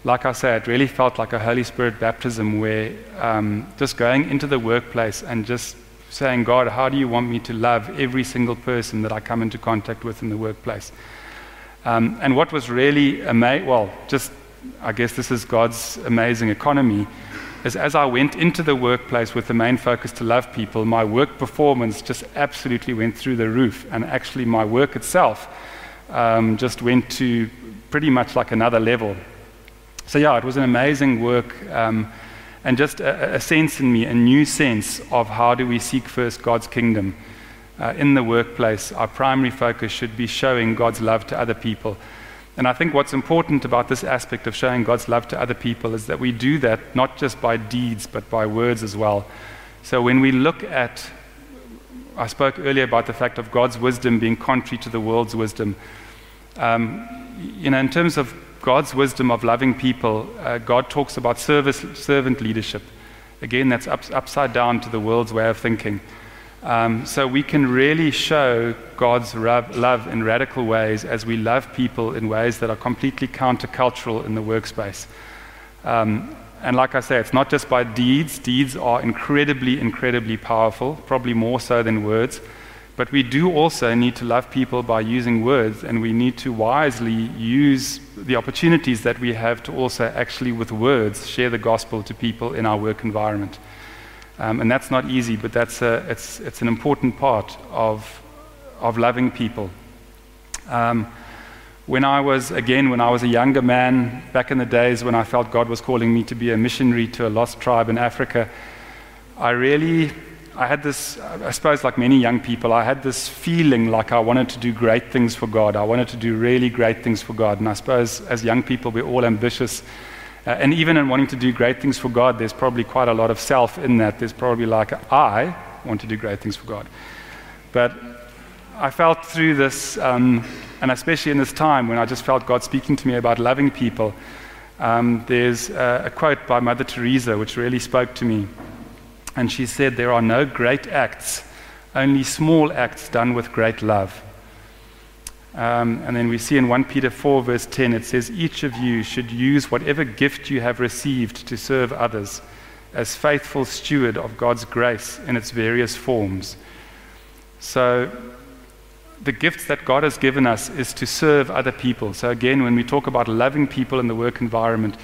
like I said, it really felt like a Holy Spirit baptism where um, just going into the workplace and just saying, God, how do you want me to love every single person that I come into contact with in the workplace? Um, and what was really amazing, well, just I guess this is God's amazing economy is as I went into the workplace with the main focus to love people, my work performance just absolutely went through the roof. And actually, my work itself um, just went to pretty much like another level. So, yeah, it was an amazing work. Um, and just a, a, sense in me, a new sense of how do we seek first God's kingdom. Uh, in the workplace, our primary focus should be showing God's love to other people. And I think what's important about this aspect of showing God's love to other people is that we do that not just by deeds, but by words as well. So when we look at, I spoke earlier about the fact of God's wisdom being contrary to the world's wisdom. Um, you know, in terms of God's wisdom of loving people, uh, God talks about service, servant leadership. Again, that's up, upside down to the world's way of thinking. Um, so we can really show God's love in radical ways as we love people in ways that are completely countercultural in the workspace. Um, and like I say, it's not just by deeds. Deeds are incredibly, incredibly powerful, probably more so than words. But we do also need to love people by using words, and we need to wisely use the opportunities that we have to also actually, with words, share the gospel to people in our work environment. Um, and that's not easy, but that's a, it's, it's an important part of, of loving people. Um, when I was, again, when I was a younger man, back in the days when I felt God was calling me to be a missionary to a lost tribe in Africa, I really, I had this, I suppose, like many young people, I had this feeling like I wanted to do great things for God. I wanted to do really great things for God. And I suppose as young people, we're all ambitious uh, and even in wanting to do great things for God, there's probably quite a lot of self in that. There's probably like, I want to do great things for God. But I felt through this, um, and especially in this time when I just felt God speaking to me about loving people, um, there's a, a quote by Mother Teresa which really spoke to me. And she said, There are no great acts, only small acts done with great love. Um, and then we see in 1 Peter 4, verse 10, it says, Each of you should use whatever gift you have received to serve others as faithful steward of God's grace in its various forms. So, the gifts that God has given us is to serve other people. So, again, when we talk about loving people in the work environment,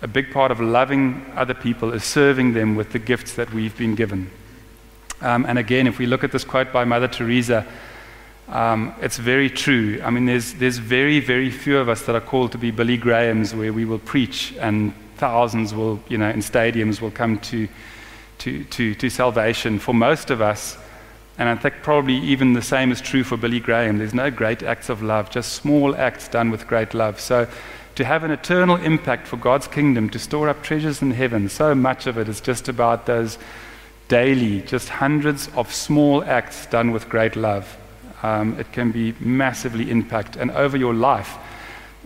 a big part of loving other people is serving them with the gifts that we've been given. Um, and again, if we look at this quote by Mother Teresa, Um, it's very true. I mean, there's, there's very, very few of us that are called to be Billy Grahams where we will preach and thousands will, you know, in stadiums will come to, to, to, to salvation. For most of us, and I think probably even the same is true for Billy Graham, there's no great acts of love, just small acts done with great love. So to have an eternal impact for God's kingdom, to store up treasures in heaven, so much of it is just about those daily, just hundreds of small acts done with great love. Um, it can be massively impact and over your life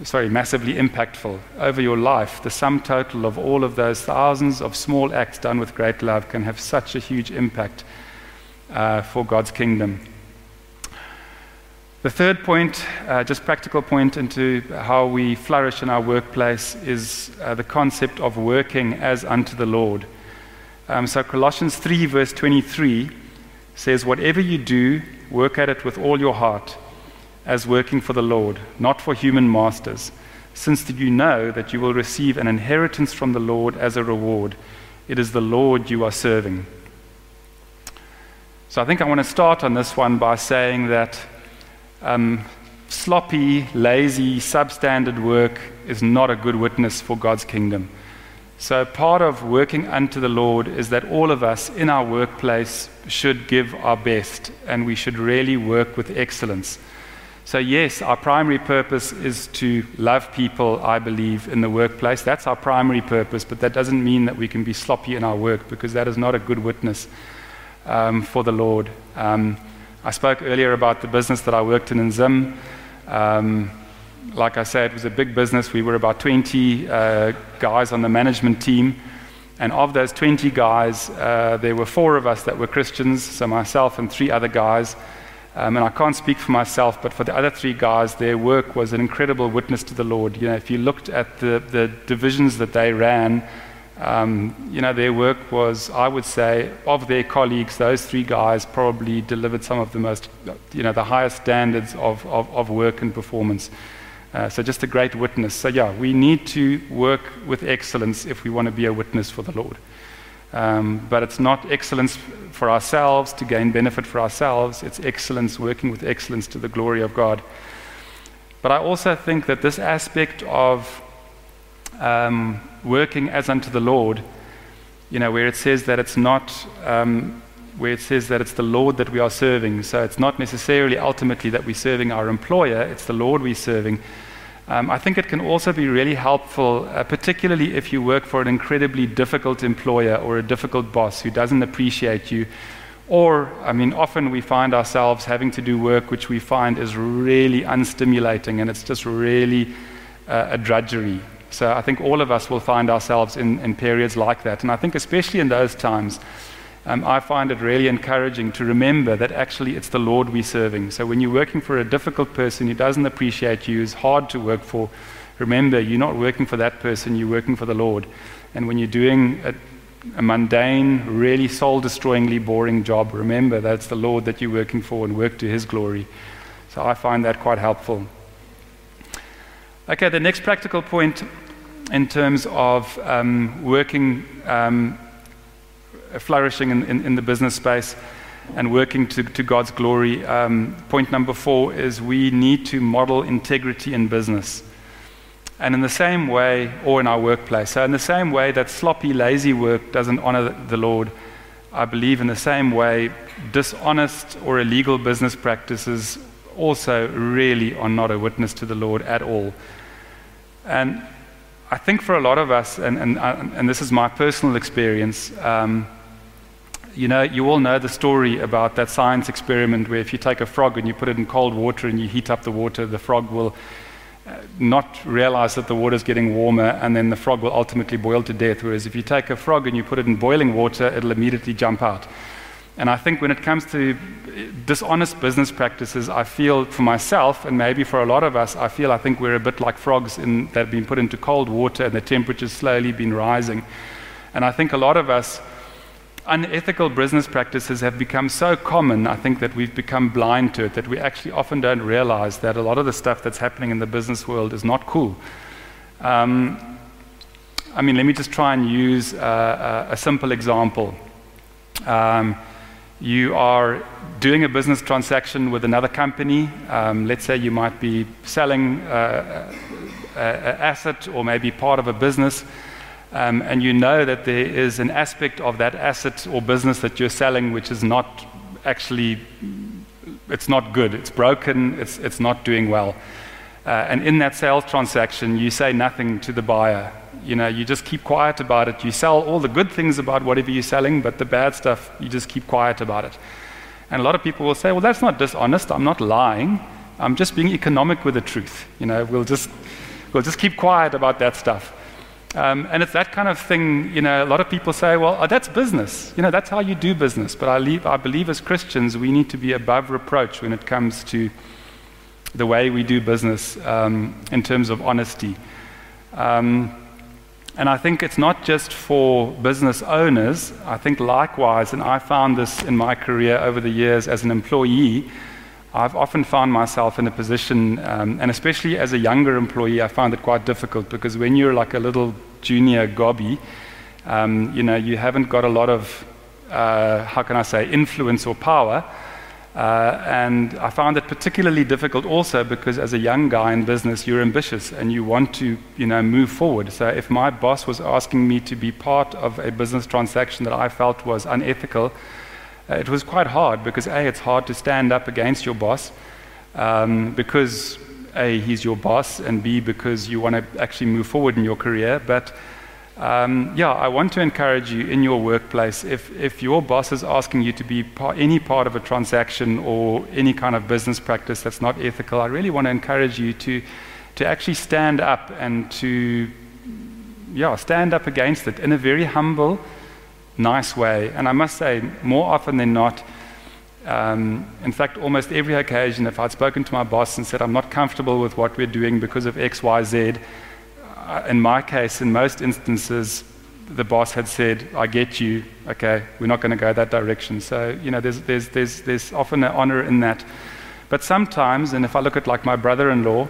sorry, massively impactful over your life. The sum total of all of those thousands of small acts done with great love can have such a huge impact uh, for God's kingdom. The third point, uh, just practical point into how we flourish in our workplace, is uh, the concept of working as unto the Lord. Um, so Colossians 3, verse 23 says, Whatever you do, work at it with all your heart as working for the Lord, not for human masters, since you know that you will receive an inheritance from the Lord as a reward. It is the Lord you are serving. So I think I want to start on this one by saying that um, sloppy, lazy, substandard work is not a good witness for God's kingdom. So, part of working unto the Lord is that all of us in our workplace should give our best and we should really work with excellence. So, yes, our primary purpose is to love people, I believe, in the workplace. That's our primary purpose, but that doesn't mean that we can be sloppy in our work because that is not a good witness um, for the Lord. Um, I spoke earlier about the business that I worked in in Zim. Um, like I said, it was a big business. We were about 20 uh, guys on the management team. And of those 20 guys, uh, there were four of us that were Christians, so myself and three other guys. Um, and I can't speak for myself, but for the other three guys, their work was an incredible witness to the Lord. You know, if you looked at the, the divisions that they ran, um, you know, their work was, I would say, of their colleagues, those three guys probably delivered some of the most, you know, the highest standards of, of, of work and performance. Uh, so just a great witness. So yeah, we need to work with excellence if we want to be a witness for the Lord. Um, but it's not excellence for ourselves to gain benefit for ourselves, it's excellence working with excellence to the glory of God. But I also think that this aspect of um, working as unto the Lord, you know, where it says that it's not, um, where it says that it's the Lord that we are serving. So it's not necessarily ultimately that we're serving our employer, it's the Lord we're serving. Um, I think it can also be really helpful, uh, particularly if you work for an incredibly difficult employer or a difficult boss who doesn't appreciate you. Or, I mean, often we find ourselves having to do work which we find is really unstimulating and it's just really uh, a drudgery. So I think all of us will find ourselves in, in periods like that. And I think, especially in those times, um, I find it really encouraging to remember that actually it's the Lord we're serving. So when you're working for a difficult person who doesn't appreciate you, is hard to work for, remember you're not working for that person, you're working for the Lord. And when you're doing a, a mundane, really soul destroyingly boring job, remember that's the Lord that you're working for and work to His glory. So I find that quite helpful. Okay, the next practical point in terms of um, working um, flourishing in, in, in, the business space and working to, to God's glory. Um, point number four is we need to model integrity in business. And in the same way, or in our workplace, so in the same way that sloppy, lazy work doesn't honor the Lord, I believe in the same way, dishonest or illegal business practices also really are not a witness to the Lord at all. And I think for a lot of us, and, and, and this is my personal experience, um, you know, you all know the story about that science experiment where if you take a frog and you put it in cold water and you heat up the water, the frog will uh, not realize that the water is getting warmer and then the frog will ultimately boil to death. Whereas if you take a frog and you put it in boiling water, it'll immediately jump out. And I think when it comes to dishonest business practices, I feel for myself, and maybe for a lot of us, I feel I think we're a bit like frogs in, that have been put into cold water and the temperature's slowly been rising. And I think a lot of us unethical business practices have become so common, I think, that we've become blind to it, that we actually often don't realize that a lot of the stuff that's happening in the business world is not cool. Um, I mean, let me just try and use uh, a, a simple example. Um, you are doing a business transaction with another company. Um, let's say you might be selling uh, an asset or maybe part of a business, um, and you know that there is an aspect of that asset or business that you're selling which is not actually, it's not good, it's broken, it's, it's not doing well. Uh, and in that sales transaction, you say nothing to the buyer. You know, you just keep quiet about it. You sell all the good things about whatever you're selling, but the bad stuff, you just keep quiet about it. And a lot of people will say, well, that's not dishonest. I'm not lying. I'm just being economic with the truth. You know, we'll just, we'll just keep quiet about that stuff. Um, and it's that kind of thing, you know, a lot of people say, well, oh, that's business. You know, that's how you do business. But I, leave, I believe as Christians, we need to be above reproach when it comes to the way we do business um, in terms of honesty. Um, and I think it's not just for business owners. I think likewise, and I found this in my career over the years as an employee, I've often found myself in a position, um, and especially as a younger employee, I found it quite difficult because when you're like a little junior gobby, um, you know, you haven't got a lot of, uh, how can I say, influence or power. Uh, and I found it particularly difficult also because as a young guy in business, you're ambitious and you want to, you know, move forward. So if my boss was asking me to be part of a business transaction that I felt was unethical, it was quite hard because A, it's hard to stand up against your boss um, because A, he's your boss, and B, because you want to actually move forward in your career. But um, yeah, I want to encourage you in your workplace, if, if your boss is asking you to be any part of a transaction or any kind of business practice that's not ethical, I really want to encourage you to, to actually stand up and to, yeah, stand up against it in a very humble, nice way. And I must say, more often than not, um, in fact, almost every occasion, if I'd spoken to my boss and said, I'm not comfortable with what we're doing because of X, Y, Z, uh, in my case, in most instances, the boss had said, I get you, okay, we're not going to go that direction. So, you know, there's, there's, there's, there's often an honor in that. But sometimes, and if I look at like my brother in law,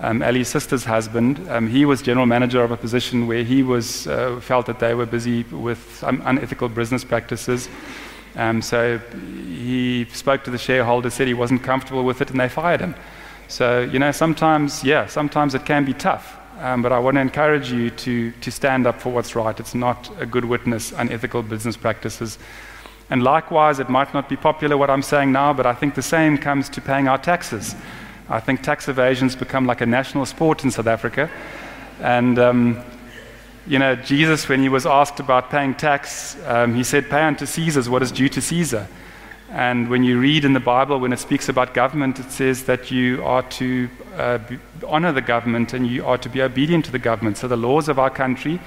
um, Ali's sister's husband, um, he was general manager of a position where he was, uh, felt that they were busy with um, unethical business practices. Um, so he spoke to the shareholder, said he wasn't comfortable with it, and they fired him. So, you know, sometimes, yeah, sometimes it can be tough. Um, but I want to encourage you to, to stand up for what's right. It's not a good witness, unethical business practices. And likewise, it might not be popular what I'm saying now, but I think the same comes to paying our taxes. I think tax evasion's become like a national sport in South Africa. And, um, you know, Jesus, when he was asked about paying tax, um, he said, Pay unto Caesar what is due to Caesar. And when you read in the Bible, when it speaks about government, it says that you are to uh, honor the government and you are to be obedient to the government. So the laws of our country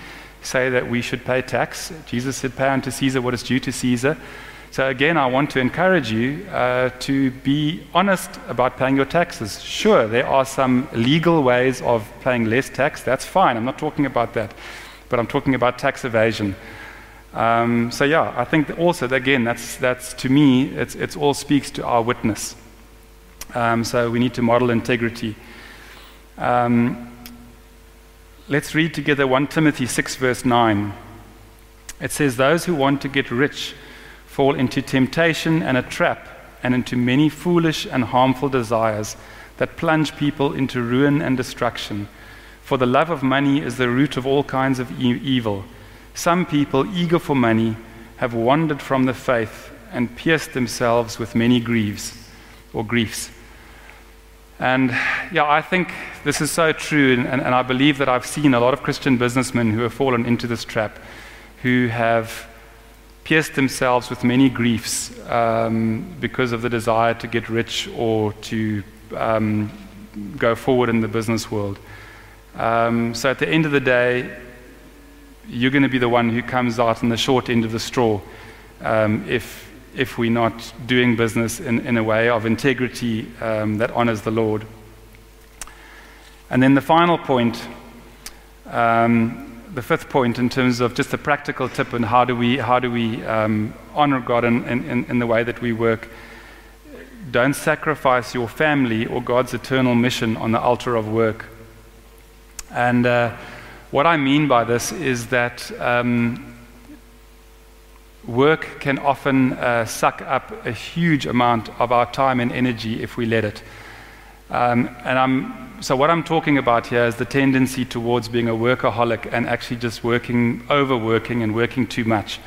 say that we should pay tax. Jesus said, Pay unto Caesar what is due to Caesar. So again, I want to encourage you uh, to be honest about paying your taxes. Sure, there are some legal ways of paying less tax. That's fine. I'm not talking about that. But I'm talking about tax evasion. Um, so yeah, I think also again, that's that's to me, it's it's all speaks to our witness. Um, so we need to model integrity. Um, let's read together 1 Timothy 6, verse 9. It says, Those who want to get rich fall into temptation and a trap, and into many foolish and harmful desires that plunge people into ruin and destruction. For the love of money is the root of all kinds of e- evil. Some people, eager for money, have wandered from the faith and pierced themselves with many griefs or griefs. And yeah, I think this is so true, and, and, and, I believe that I've seen a lot of Christian businessmen who have fallen into this trap, who have pierced themselves with many griefs um, because of the desire to get rich or to um, go forward in the business world. Um, so at the end of the day, you're going to be the one who comes out on the short end of the straw um, if, if we're not doing business in, in a way of integrity um, that honors the Lord. And then the final point, um, the fifth point, in terms of just a practical tip and how do we, how do we um, honor God in, in, in the way that we work. Don't sacrifice your family or God's eternal mission on the altar of work. And uh, what I mean by this is that um, work can often uh, suck up a huge amount of our time and energy if we let it. Um, and I'm, so, what I'm talking about here is the tendency towards being a workaholic and actually just working, overworking, and working too much.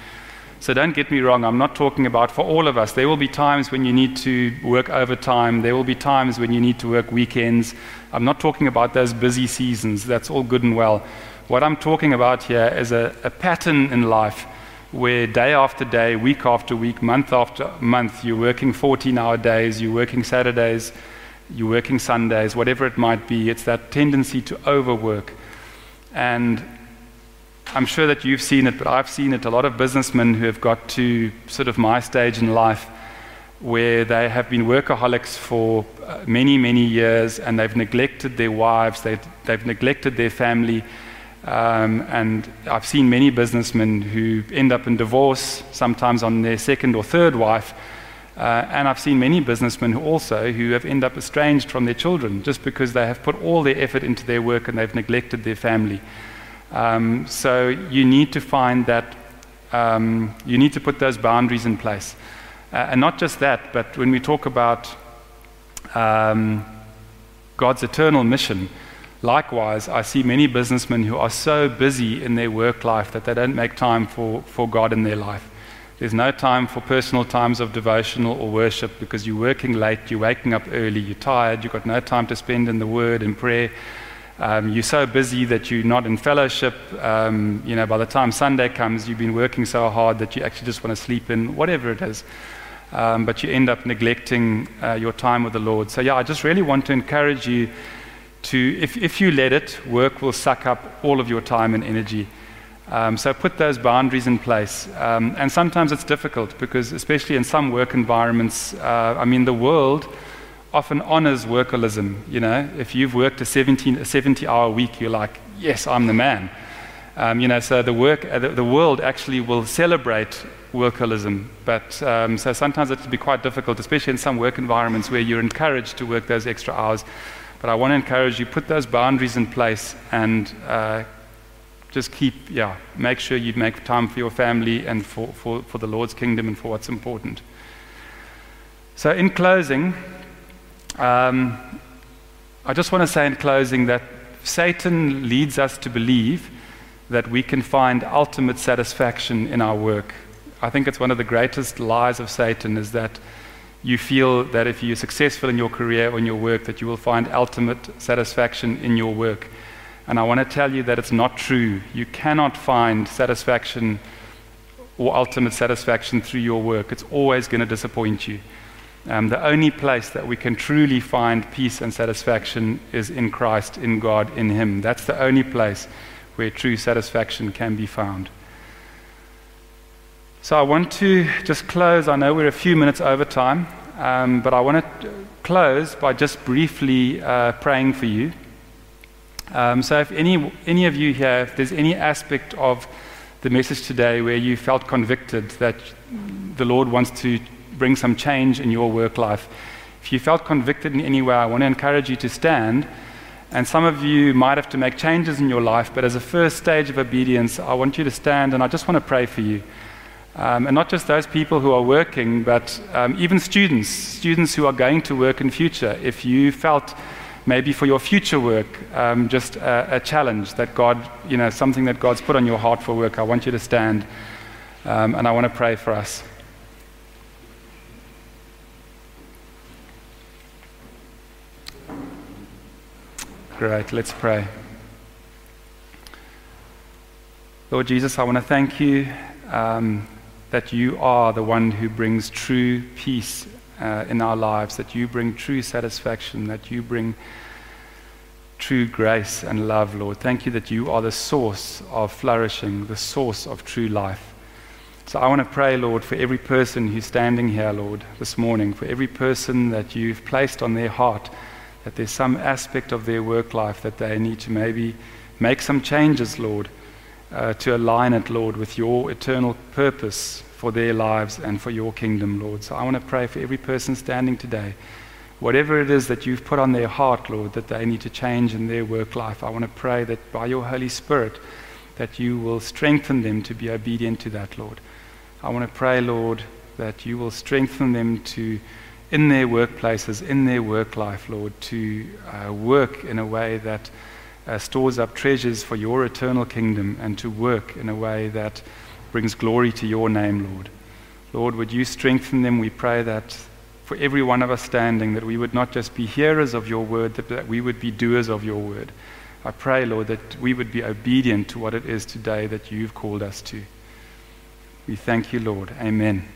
So, don't get me wrong, I'm not talking about for all of us. There will be times when you need to work overtime, there will be times when you need to work weekends. I'm not talking about those busy seasons, that's all good and well. What I'm talking about here is a, a pattern in life where day after day, week after week, month after month, you're working 14 hour days, you're working Saturdays, you're working Sundays, whatever it might be. It's that tendency to overwork. And I'm sure that you've seen it, but I've seen it. A lot of businessmen who have got to sort of my stage in life where they have been workaholics for uh, many, many years and they've neglected their wives, they've, they've neglected their family. Um, and I've seen many businessmen who end up in divorce, sometimes on their second or third wife. Uh, and I've seen many businessmen who also who have ended up estranged from their children just because they have put all their effort into their work and they've neglected their family. Um, so you need to find that um, you need to put those boundaries in place. Uh, and not just that, but when we talk about um, God's eternal mission, likewise, I see many businessmen who are so busy in their work life that they don't make time for, for God in their life. There's no time for personal times of devotional or worship because you're working late, you're waking up early, you're tired, you've got no time to spend in the Word and prayer. Um, you're so busy that you're not in fellowship. Um, you know, by the time Sunday comes, you've been working so hard that you actually just want to sleep in, whatever it is. Um, but you end up neglecting uh, your time with the Lord. So, yeah, I just really want to encourage you to, if, if you let it, work will suck up all of your time and energy. Um, so put those boundaries in place. Um, and sometimes it's difficult because, especially in some work environments, uh, I mean, the world often honors workalism. You know, if you've worked a 17, a 70 hour week, you're like, yes, I'm the man. Um, you know, so the, work, uh, the, the, world actually will celebrate workalism. But um, so sometimes it can be quite difficult, especially in some work environments where you're encouraged to work those extra hours. But I want to encourage you, put those boundaries in place and uh, just keep, yeah, make sure you make time for your family and for, for, for the Lord's kingdom and for what's important. So, in closing, um, I just want to say in closing that Satan leads us to believe that we can find ultimate satisfaction in our work. I think it's one of the greatest lies of Satan is that you feel that if you're successful in your career or in your work, that you will find ultimate satisfaction in your work. And I want to tell you that it's not true. You cannot find satisfaction or ultimate satisfaction through your work. It's always going to disappoint you. Um, the only place that we can truly find peace and satisfaction is in Christ, in God, in Him. That's the only place where true satisfaction can be found. So I want to just close. I know we're a few minutes over time, um, but I want to close by just briefly uh, praying for you. Um, so, if any, any of you here, if there's any aspect of the message today where you felt convicted that the Lord wants to bring some change in your work life, if you felt convicted in any way, I want to encourage you to stand. And some of you might have to make changes in your life, but as a first stage of obedience, I want you to stand and I just want to pray for you. Um, and not just those people who are working, but um, even students, students who are going to work in future. If you felt maybe for your future work, um, just a, a, challenge that God, you know, something that God's put on your heart for work. I want you to stand um, and I want to pray for us. Great, let's pray. Lord Jesus, I want to thank you um, that you are the one who brings true peace uh, in our lives, that you bring true satisfaction, that you bring true grace and love, Lord. Thank you that you are the source of flourishing, the source of true life. So I want to pray, Lord, for every person who's standing here, Lord, this morning, for every person that you've placed on their heart, that there's some aspect of their work life that they need to maybe make some changes, Lord, uh, to align it, Lord, with your eternal purpose for their lives and for your kingdom, Lord. So I want to pray for every person standing today. Whatever it is that you've put on their heart, Lord, that they need to change in their work life, I want to pray that by your Holy Spirit, that you will strengthen them to be obedient to that, Lord. I want to pray, Lord, that you will strengthen them to, in their workplaces, in their work life, Lord, to uh, work in a way that uh, stores up treasures for your eternal kingdom and to work in a way that brings glory to your name, Lord. Lord, would you strengthen them? We pray that for every one of us standing, that we would not just be hearers of your word, that, that we would be doers of your word. I pray, Lord, that we would be obedient to what it is today that you've called us to. We thank you, Lord. Amen.